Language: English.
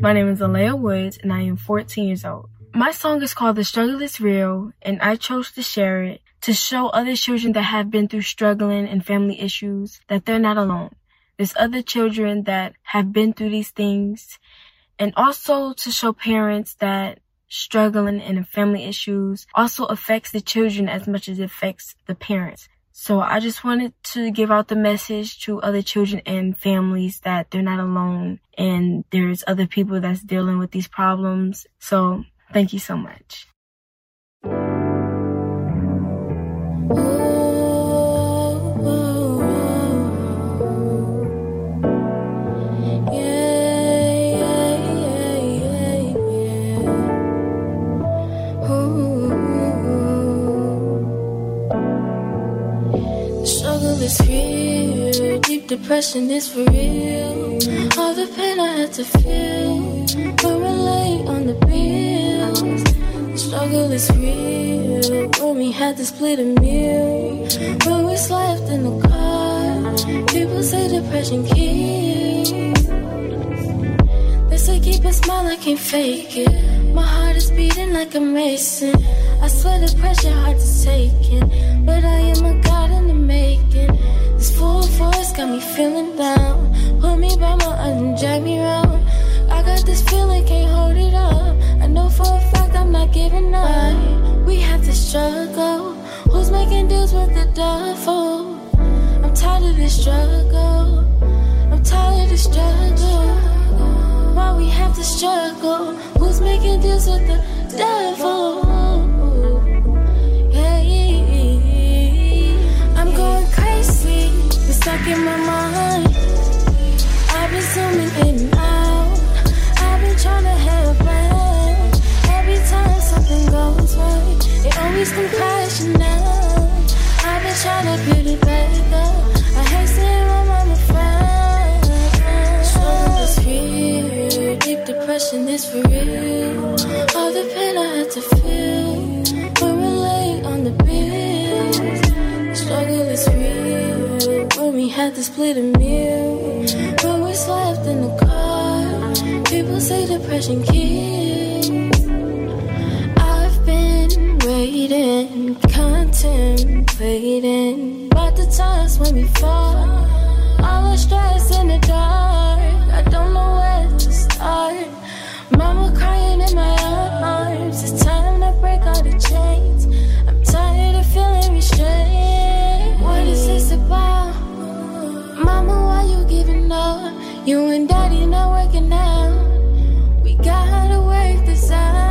My name is Alaya Woods and I am 14 years old. My song is called The Struggle is Real and I chose to share it to show other children that have been through struggling and family issues that they're not alone. There's other children that have been through these things and also to show parents that struggling and family issues also affects the children as much as it affects the parents. So I just wanted to give out the message to other children and families that they're not alone and there's other people that's dealing with these problems. So thank you so much. Depression is for real. All the pain I had to feel, but relate on the bills. The struggle is real. When we had to split a meal, but we slept in the car. People say depression kills. A smile, I can't fake it. My heart is beating like a mason. I swear the pressure hard to take it, but I am a god in the making. This full force got me feeling down. Put me by my and drag me round. I got this feeling, can't hold it up. I know for a fact I'm not giving up. We have to struggle. Who's making deals with the devil? I'm tired of this struggle. I'm tired of this struggle. We have to struggle? Who's making deals with the devil? Hey, I'm going crazy. It's stuck in my mind. I've been zooming in and out. I've been trying to have a. Every time something goes right, it always comes crashing deep depression is for real. All the pain I had to feel, but relate on the bills. Struggle is real When we had to split a meal. But we slept in the car. People say depression kills. I've been waiting, contemplating about the times when we fought. You and daddy not working out. We gotta work this out.